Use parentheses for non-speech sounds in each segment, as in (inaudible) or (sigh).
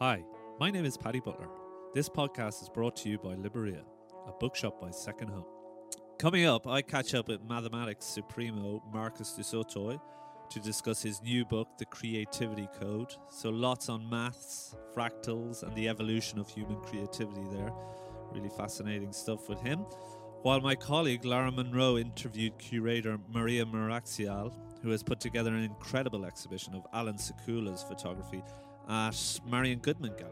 Hi, my name is Paddy Butler. This podcast is brought to you by Libreria, a bookshop by Second Home. Coming up, I catch up with mathematics supremo Marcus du Sautoy to discuss his new book, The Creativity Code. So, lots on maths, fractals, and the evolution of human creativity there. Really fascinating stuff with him. While my colleague Lara Monro interviewed curator Marie Muracciole, who has put together an incredible exhibition of Allan Sekula's photography at Marian Goodman Gallery.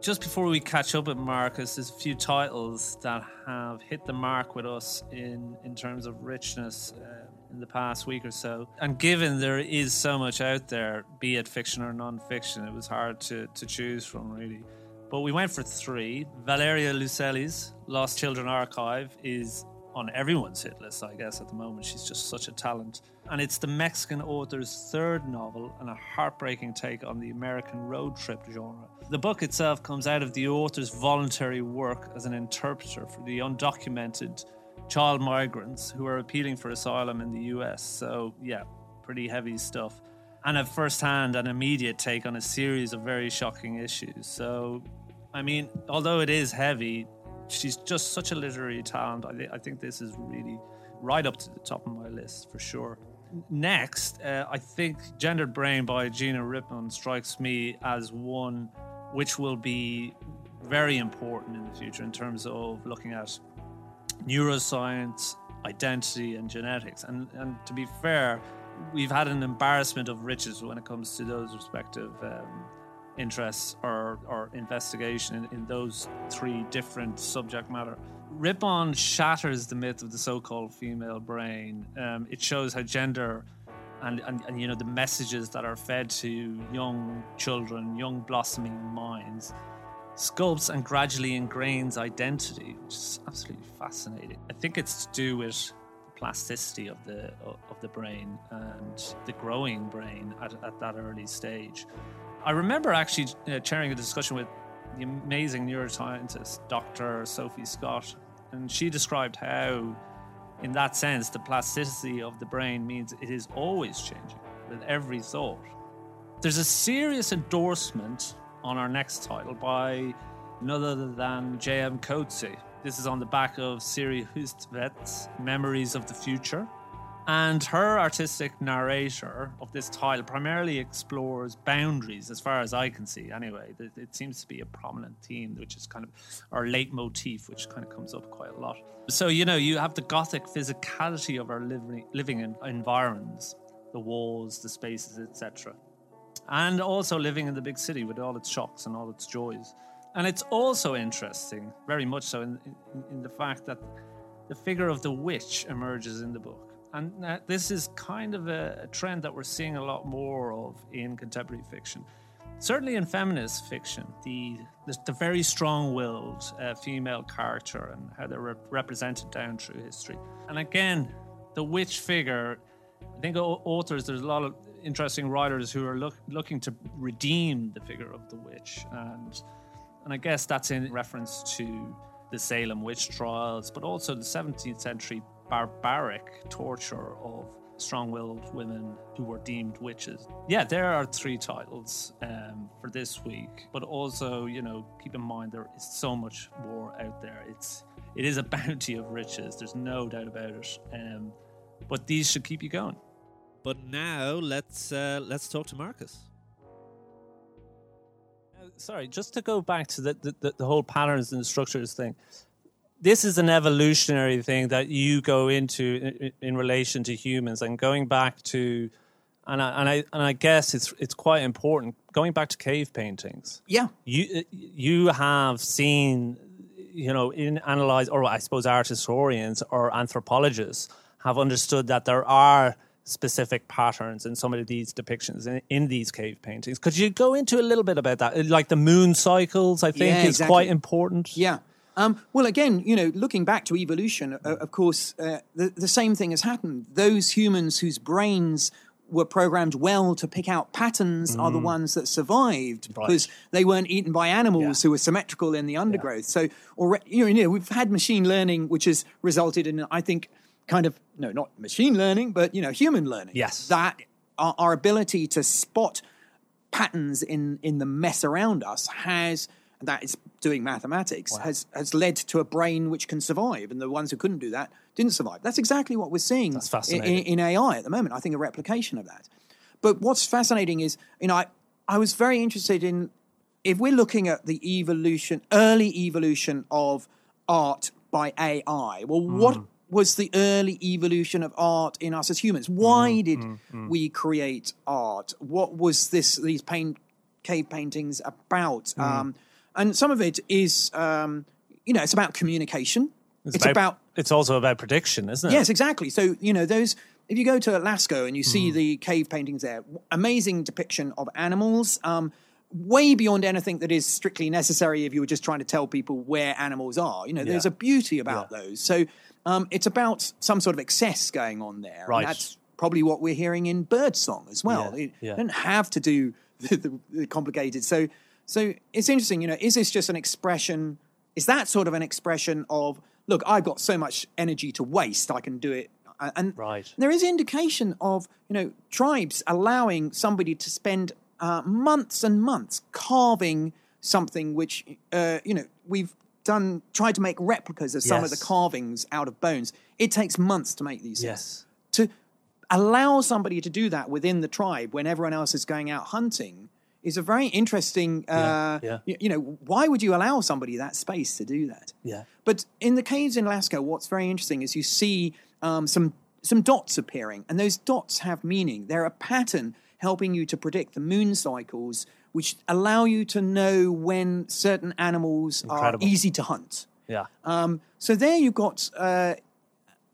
Just before we catch up with Marcus, there's a few titles that have hit the mark with us in, in terms of richness uh, in the past week or so. And given there is so much out there, be it fiction or non fiction, it was hard to, to choose from, really. But we went for three. Valeria Luiselli's Lost Children Archive is on everyone's hit list, I guess, at the moment. She's just such a talent. And it's the Mexican author's third novel and a heartbreaking take on the American road trip genre. The book itself comes out of the author's voluntary work as an interpreter for the undocumented child migrants who are appealing for asylum in the US. So, yeah, pretty heavy stuff. And a first hand and immediate take on a series of very shocking issues. So, I mean, although it is heavy, she's just such a literary talent. I, th- I think this is really right up to the top of my list for sure. Next, uh, I think Gendered Brain by Gina Rippon strikes me as one which will be very important in the future in terms of looking at neuroscience, identity, and genetics. And, and to be fair, we've had an embarrassment of riches when it comes to those respective um, interests or, or investigation in, in, those three different subject matter. Rippon shatters the myth of the so-called female brain. Um, it shows how gender and, and, and you know the messages that are fed to young children, young blossoming minds, sculpts and gradually ingrains identity, which is absolutely fascinating. I think it's to do with the plasticity of the of the brain and the growing brain at, at that early stage. I remember actually uh, chairing a discussion with the amazing neuroscientist, Dr. Sophie Scott, and she described how, in that sense, the plasticity of the brain means it is always changing with every thought. There's a serious endorsement on our next title by none other than J.M. Coetzee. This is on the back of Siri Hustvedt's Memories of the Future. And her artistic narrator of this title primarily explores boundaries, as far as I can see. Anyway, it seems to be a prominent theme, which is kind of our leitmotif, which kind of comes up quite a lot. So you know, you have the gothic physicality of our living living environs, the walls, the spaces, etc., and also living in the big city with all its shocks and all its joys. And it's also interesting, very much so, in, in, in the fact that the figure of the witch emerges in the book and uh, this is kind of a, trend that we're seeing a lot more of in contemporary fiction. Certainly in feminist fiction, the, the, the very strong willed uh, female character and how they're re- represented down through history. And again, the witch figure, I think authors, there's a lot of interesting writers who are look, looking to redeem the figure of the witch. And, and I guess that's in reference to the Salem witch trials, but also the 17th century barbaric torture of strong-willed women who were deemed witches. Yeah, there are three titles um, for this week, but also, you know, keep in mind there is so much more out there. It's it is a (laughs) bounty of riches. There's no doubt about it. Um, but these should keep you going. But now let's uh, let's talk to Marcus. Uh, sorry, just to go back to the, the, the whole patterns and structures thing this is an evolutionary thing that you go into in, in relation to humans and going back to and I, and I and I guess it's it's quite important going back to cave paintings. Yeah, you uh, you have seen you know in analyze or I suppose art historians or anthropologists have understood that there are specific patterns in some of these depictions in, in, these cave paintings. Could you go into a little bit about that? Like the moon cycles, I think yeah, is exactly. quite important. Yeah. Um, well, again, you know, looking back to evolution, uh, of course, uh, the, the same thing has happened. Those humans whose brains were programmed well to pick out patterns mm. are the mm. ones that survived right. because they weren't eaten by animals yeah. who were symmetrical in the undergrowth. Yeah. So, already, you know, we've had machine learning, which has resulted in, I think, kind of no, not machine learning, but you know, human learning. Yes, that our, our ability to spot patterns in in the mess around us has that is doing mathematics has has led to a brain which can survive, and the ones who couldn't do that didn't survive. That's exactly what we're seeing in, in, AI at the moment. I think a replication of that. But what's fascinating is, you know, I, I was very interested in if we're looking at the evolution, early evolution of art by AI. Well, hmm. what was the early evolution of art in us as humans? Why hmm, did hmm, we create art? What was this? These paint, cave paintings about? Um, and some of it is, um, you know, it's about communication. It's, about It's also about prediction, isn't it? Yes, exactly. So you know those. If you go to Lascaux and you see Mm. the cave paintings there, amazing depiction of animals. Um, way beyond anything that is strictly necessary if you were just trying to tell people where animals are. You know, there's a beauty about those. So um, it's about some sort of excess going on there. and Right. that's probably what we're hearing in birdsong as well. Yeah, You yeah. don't have to do the, (laughs) the, the complicated. So, so it's interesting. You know, is this just an expression? Is that sort of an expression of look? I've got so much energy to waste. I can do it. And Right. there is indication of you know tribes allowing somebody to spend uh, months and months carving something which uh, you know we've done tried to make replicas of some of the carvings out of bones. It takes months to make these things Yes. to allow somebody to do that within the tribe when everyone else is going out hunting is a very interesting. Uh, yeah. y- You know, why would you allow somebody that space to do that? Yeah. But in the caves in Lascaux, what's very interesting is you see um, some some dots appearing, and those dots have meaning. They're a pattern helping you to predict the moon cycles, which allow you to know when certain animals Incredible. are easy to hunt. Yeah. Um, so there you've got uh,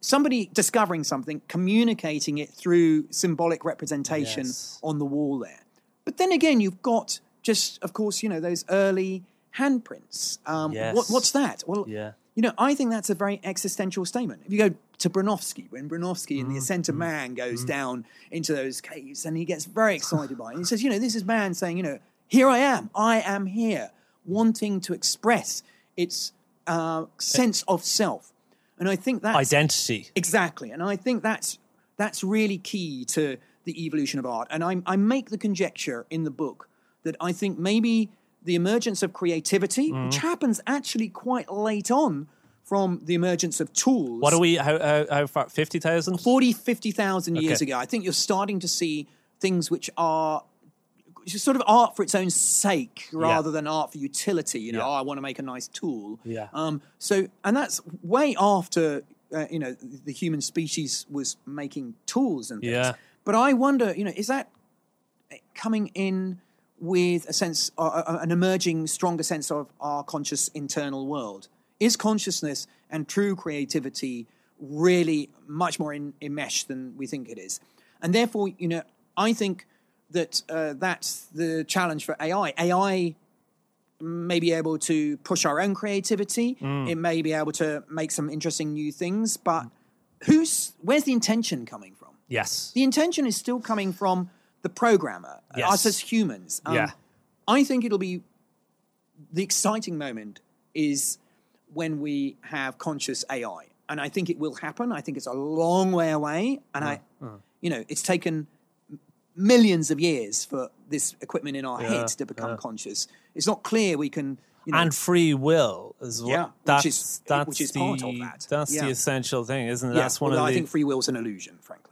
somebody discovering something, communicating it through symbolic representation Yes. on the wall there. But then again, you've got just, of course, you know, those early handprints. Um, what, what's that? Well, Yeah. you know, I think that's a very existential statement. If you go to Bronowski, when Bronowski Mm, in The Ascent of Man goes down into those caves and he gets very (laughs) excited by it, he says, you know, this is man saying, you know, here I am, I am here, wanting to express its uh, sense of self. And I think that's Identity. Exactly, and I think that's that's really key to the evolution of art. And I, I make the conjecture in the book that I think maybe the emergence of creativity, Mm-hmm. which happens actually quite late on from the emergence of tools. What are we? How how, how far? Fifty thousand. 40, 50,000 years Okay. ago, I think you're starting to see things which are sort of art for its own sake rather than art for utility. You know, Yeah. oh, I want to make a nice tool. Yeah. Um, so, and that's way after, uh, you know, the human species was making tools and things. Yeah. But I wonder, you know, is that coming in with a sense, uh, an emerging, stronger sense of our conscious internal world? Is consciousness and true creativity really much more in, enmeshed than we think it is? And therefore, you know, I think that uh, that's the challenge for AI. AI may be able to push our own creativity. Mm. It may be able to make some interesting new things, but who's where's the intention coming from? Yes. The intention is still coming from the programmer, Yes. us as humans. Um, Yeah. I think it'll be the exciting moment is when we have conscious AI. And I think it will happen. I think it's a long way away. And I, you know, it's taken millions of years for this equipment in our heads to become conscious. It's not clear we can, you know, and free will as well. Yeah, which that's is- that's which is the, part of that. That's Yeah. the essential thing, isn't it? yeah, that's one although of the, I think free will's an illusion, frankly.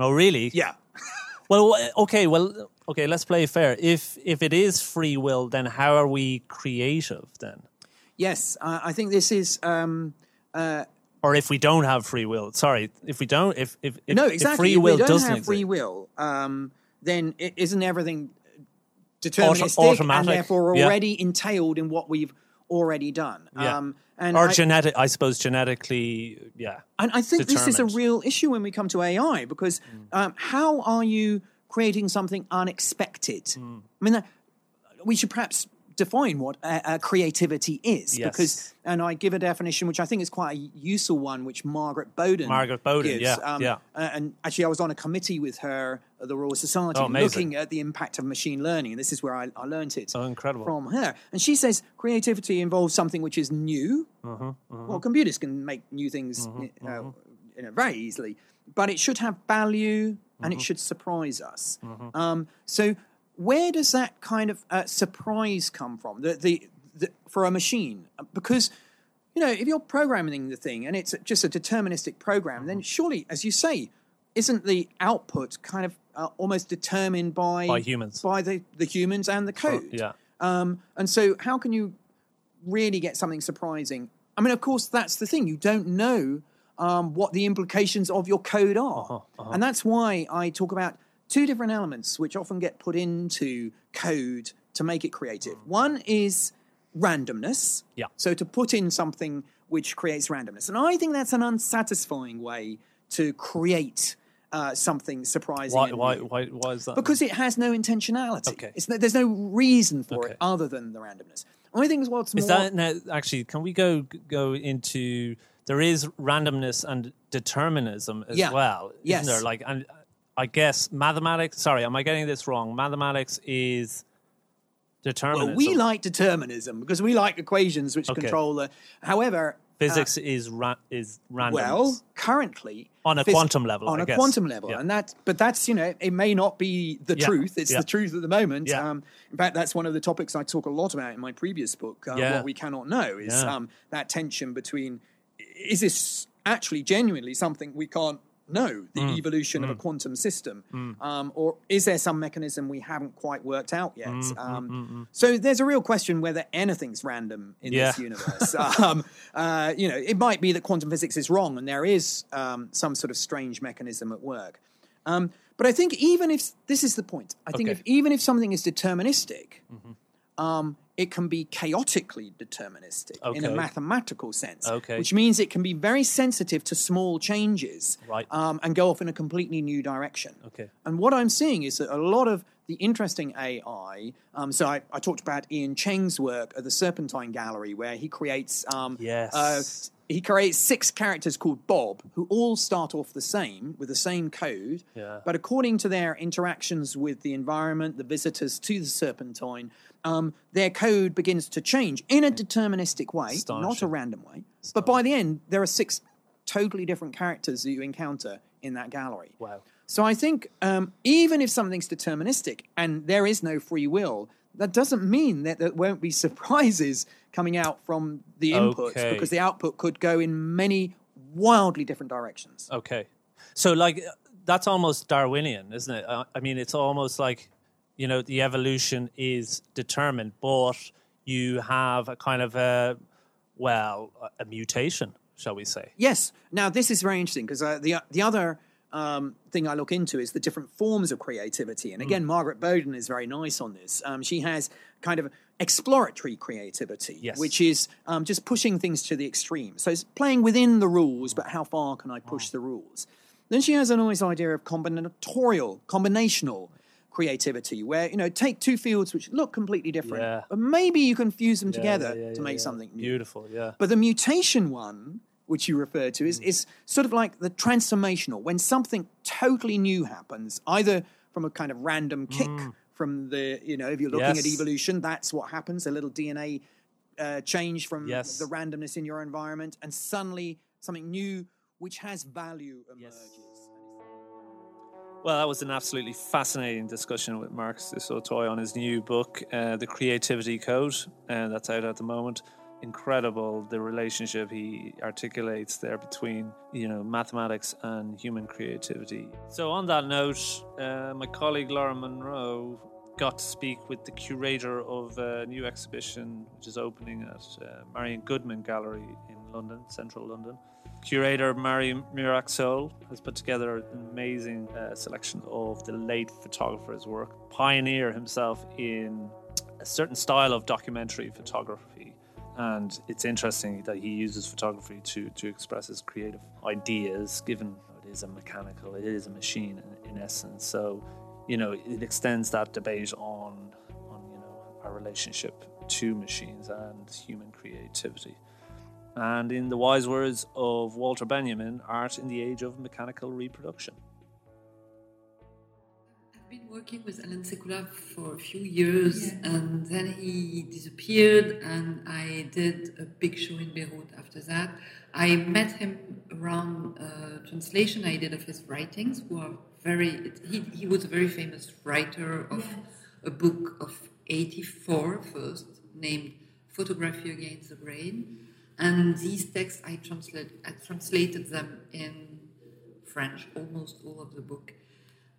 Oh, really? Yeah. (laughs) Well, okay. Well, okay. Let's play fair. If if it is free will, then how are we creative then? Yes, uh, I think this is. Um, uh, Or if we don't have free will? Sorry, if we don't, if if, if no, if exactly. free if will we don't have free will, um, then is isn't everything deterministic automatic, and therefore yeah. already entailed in what we've already done? Yeah. Um, and or I, genetic, I suppose genetically, yeah. and I think this is a real issue when we come to AI because Mm. um, how are you creating something unexpected? Mm. I mean, that, we should perhaps define what uh, uh, creativity is Yes. because, and I give a definition which I think is quite a useful one, which Margaret Boden Margaret Boden, gives. yeah, Um, yeah. uh, and actually, I was on a committee with her at the Royal Society Oh, looking at the impact of machine learning, and this is where I, I learned it Oh, incredible. from her. And she says creativity involves something which is new. Uh-huh, Well, computers can make new things you know, you know, very easily, but it should have value and it should surprise us. Um, so where does that kind of uh, surprise come from? The, the, the, for a machine, because you know, if you're programming the thing and it's just a deterministic program, then surely, as you say, isn't the output kind of uh, almost determined by By humans. by the, the humans and the code? Yeah. Um, and so, how can you really get something surprising? I mean, of course, that's the thing. You don't know um, what the implications of your code are. Uh-huh, And that's why I talk about two different elements which often get put into code to make it creative. One is randomness. Yeah. So, to put in something which creates randomness. And I think that's an unsatisfying way to create uh, something surprising. Why, why, why, why is that? because it has no intentionality. Okay. It's no, there's no reason for Okay. it other than the randomness. I think what's Is more that now actually? Can we go go into there is randomness and determinism as Yeah. well, isn't Yes. there? Like, and I guess mathematics. Sorry, am I getting this wrong? Mathematics is determinism. well, we like determinism because we like equations which Okay. control the. However, physics is ra- is random. well, currently On a phys- quantum level, on I a guess. quantum level, Yeah. and that, but that's you know, it may not be the Yeah. truth. It's Yeah. the truth at the moment. Um, in fact, that's one of the topics I talk a lot about in my previous book. Uh. What we cannot know is um, that tension between is this actually genuinely something we can't know the Mm. evolution of a quantum system, um, or is there some mechanism we haven't quite worked out yet? Mm, um, So there's a real question whether anything's random in Yeah. this universe. (laughs) um, uh, you know, it might be that quantum physics is wrong and there is um, some sort of strange mechanism at work. Um, but I think even if this is the point, I think Okay. if even if something is deterministic, um, it can be chaotically deterministic in a mathematical sense, Okay. which means it can be very sensitive to small changes Right. um, and go off in a completely new direction. Okay. And what I'm seeing is that a lot of the interesting AI. Um, so I, I talked about Ian Cheng's work at the Serpentine Gallery, where he creates. Um, Yes. uh, he creates six characters called Bob, who all start off the same with the same code, Yeah. but according to their interactions with the environment, the visitors to the Serpentine, um, their code begins to change in a deterministic way, not a random way. But by the end, there are six totally different characters that you encounter in that gallery. Wow. So I think um, even if something's deterministic and there is no free will, that doesn't mean that there won't be (laughs) surprises coming out from the inputs Okay. because the output could go in many wildly different directions. Okay. So, like, that's almost Darwinian, isn't it? Uh, I mean, it's almost like, you know, the evolution is determined, but you have a kind of a, well, a- mutation, shall we say? Yes. Now this is very interesting because uh, the the other um, thing I look into is the different forms of creativity. And again, Margaret Boden is very nice on this. Um, she has kind of exploratory creativity, Yes. which is um, just pushing things to the extreme. So it's playing within the rules, but how far can I push Hmm. the rules? Then she has a nice idea of combinatorial, combinational creativity, where you know take two fields which look completely different, Yeah. but maybe you can fuse them Yeah, together yeah, to make something new. Beautiful, yeah. But the mutation one, which you referred to, is, Mm. is sort of like the transformational. When something totally new happens, either from a kind of random kick from the, you know, if you're looking at Mm. Evolution, that's what happens a little DNA uh, change from Yes. the randomness in your environment, and suddenly something new which has value emerges. Well, that was an absolutely fascinating discussion with Marcus du Sautoy on his new book, uh, The Creativity Code, and that's out at the moment. Incredible the relationship he articulates there between you know mathematics and human creativity. So, on that note, uh, my colleague Lara Monro got to speak with the curator of a new exhibition which is opening at uh, Marian Goodman Gallery in London, central London. Curator Marie Muracciole has put together an amazing uh, selection of the late photographer's work. Pioneer himself in a certain style of documentary photography. And it's interesting that he uses photography to, to express his creative ideas, given it is a mechanical, it is a machine in, in essence. So, you know, it extends that debate on, on you know, our relationship to machines and human creativity. And in the wise words of Walter Benjamin, art in the age of mechanical reproduction. I've been working with Allan Sekula for a few years, and then he disappeared, and I did a big show in Beirut after that. I met him around a translation I did of his writings, who are very. He, he was a very famous writer of a book of 84 first, named Photography Against the Grain. And these texts, I, translate, I translated them in French, almost all of the book.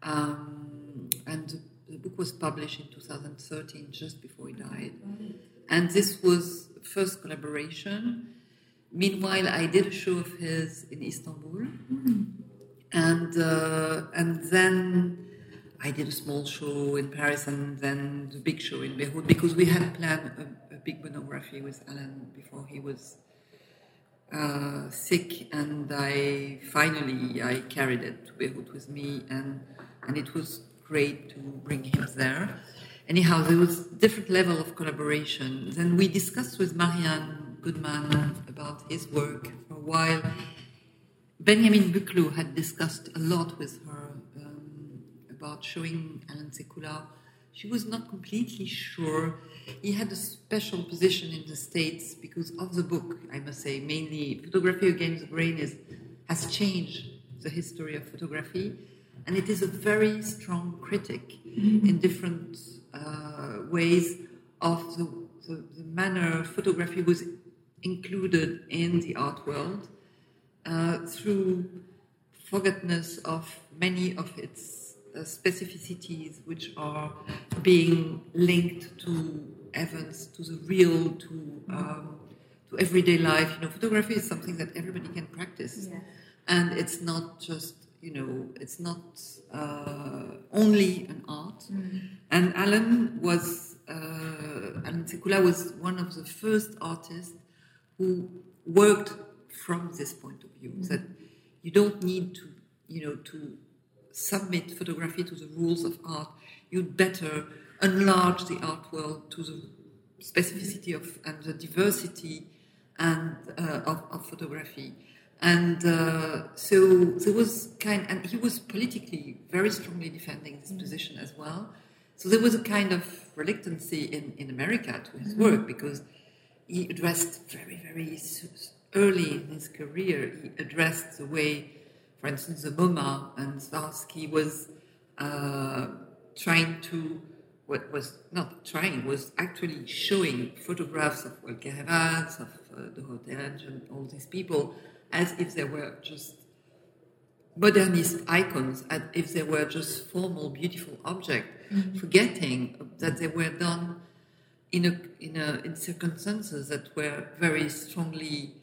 Um, and the, the book was published in 2013, just before he died. And this was first collaboration. Meanwhile, I did a show of his in Istanbul, and uh, and then I did a small show in Paris, and then the big show in Beirut because we had planned a, a big monography with Allan before he was uh, sick, and I finally I carried it to Beirut with me, and and it was great to bring him there. Anyhow, there was different level of collaboration. Then we discussed with Marian Goodman about his work for a while. Benjamin Buchloh had discussed a lot with her um, about showing Allan Sekula. She was not completely sure. He had a special position in the States because of the book, I must say, mainly Photography Against the Grain is, has changed the history of photography. And it is a very strong critic in different uh, ways of the, the, the manner photography was included in the art world through forgetfulness of many of its uh, specificities, which are being linked to events, to the real, to um, to everyday life. You know, photography is something that everybody can practice, Yeah. and it's not just you know, it's not uh, only an art. And Allan was uh, Allan Sekula was one of the first artists who worked from this point of view that you don't need to you know to submit photography to the rules of art. You'd better enlarge the art world to the specificity of and the diversity and uh, of, of photography. And uh, so there was kind and he was politically very strongly defending this position as well. So there was a kind of reluctancy in, in America to his work because he addressed very, very early in his career, he addressed the way, for instance, the MoMA and Szarkowski was uh, trying to, what was not trying, was actually showing photographs of Walker Evans, of uh, Dorothea and all these people, as if they were just modernist icons as if they were just formal, beautiful objects, forgetting that they were done in a, in a in circumstances that were very strongly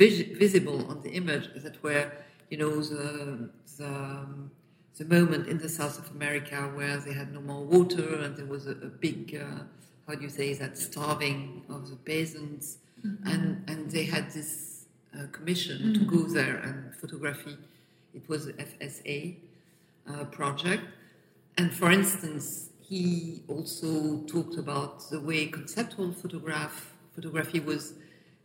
vis- visible on the image. That were, you know, the the, the moment in the south of America where they had no more water and there was a, a big, uh, how do you say that, starving of the peasants, and and they had this uh, commission to go there and photography. It was a FSA uh, project. And for instance, he also talked about the way conceptual photograph photography was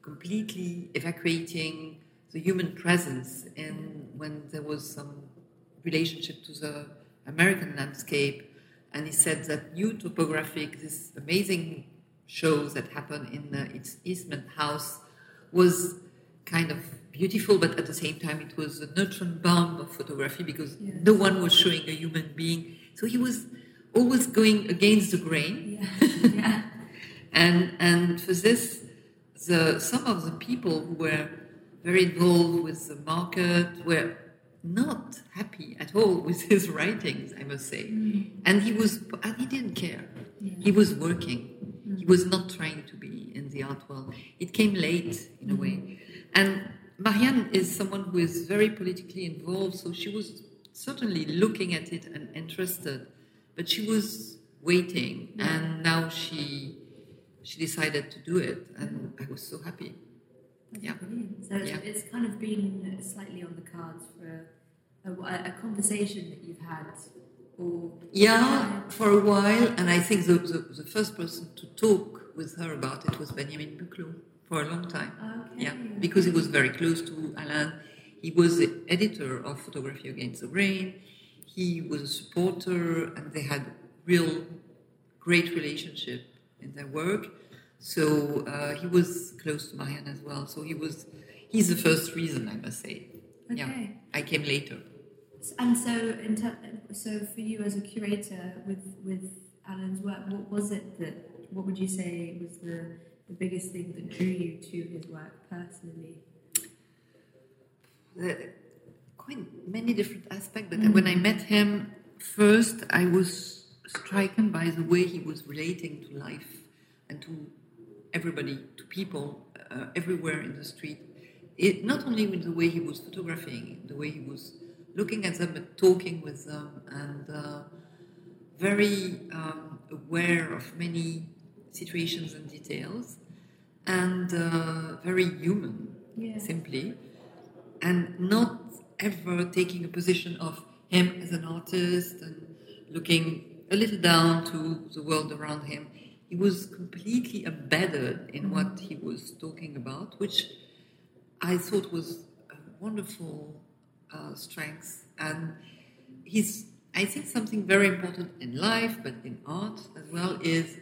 completely evacuating the human presence in when there was some relationship to the American landscape. And he said that new topographic, this amazing show that happened in uh, its Eastman House, was kind of beautiful, but at the same time it was a neutron bomb of photography because no one was showing a human being. So he was always going against the grain. Yeah. (laughs) yeah. (laughs) And and for this, the some of the people who were very involved with the market were not happy at all (laughs) with his writings, I must say. Mm. And he was and he didn't care. He was working. He mm. was not trying to be in the art world. It came late in a mm. way. And Marian is someone who is very politically involved, so she was certainly looking at it and interested, but she was waiting, and now she she decided to do it, and I was so happy. That's Yeah. brilliant. So it's, Yeah. it's kind of been slightly on the cards for a, a, a conversation that you've had, or Yeah, for a while, and I think the, the, the first person to talk with her about it was Benjamin Buchloh for a long time. Okay. Yeah, because he was very close to Alain. He was the editor of Photography Against the Grain. He was a supporter, and they had real great relationship in their work. So uh, he was close to Marian as well. So he was. He's the first reason, I must say. Yeah, I came later. And so, in ter- so for you as a curator with with Allan's work, what was it that, what would you say was the, the biggest thing that drew you to his work personally? Quite many different aspects, but when I met him first, I was stricken by the way he was relating to life and to everybody, to people uh, everywhere in the street. It, not only with the way he was photographing, the way he was looking at them, but talking with them, and uh, very um, aware of many situations and details, and uh, very human, Yeah. simply, and not ever taking a position of him as an artist and looking a little down to the world around him. He was completely embedded in what he was talking about, which I thought was a wonderful uh, strength. And he's, I think, something very important in life, but in art as well, is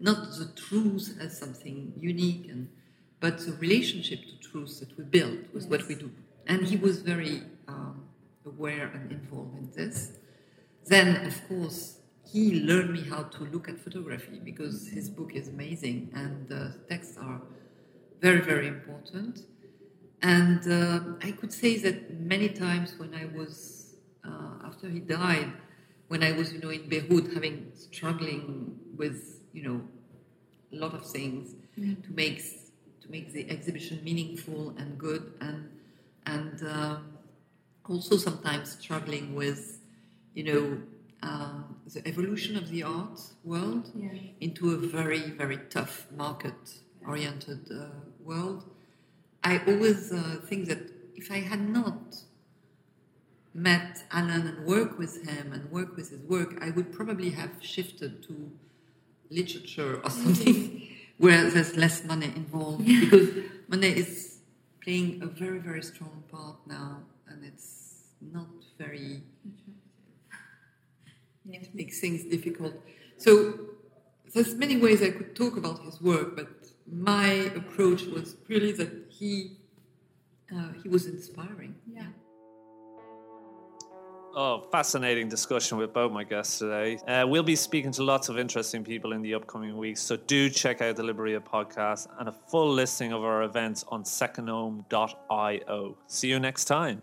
not the truth as something unique, and but the relationship to truth that we build with what we do. And he was very um, aware and involved in this. Then, of course, he learned me how to look at photography because his book is amazing and the texts are very, very important. And uh, I could say that many times when I was, uh, after he died, when I was, you know, in Beirut, having struggling with, you know, a lot of things to make to make the exhibition meaningful and good, and and um, also sometimes struggling with, you know, um, the evolution of the art world Yeah. into a very very tough market-oriented uh, world. I always uh, think that if I had not met Allan and worked with him and worked with his work, I would probably have shifted to literature or something (laughs) (laughs) where there's less money involved because money is playing a very very strong part now and it's not very it makes things difficult so there's many ways I could talk about his work but my approach was really that he uh, he was inspiring Yeah. Oh, fascinating discussion with both my guests today. Uh, we'll be speaking to lots of interesting people in the upcoming weeks, so do check out the Libreria podcast and a full listing of our events on secondhome.io. See you next time.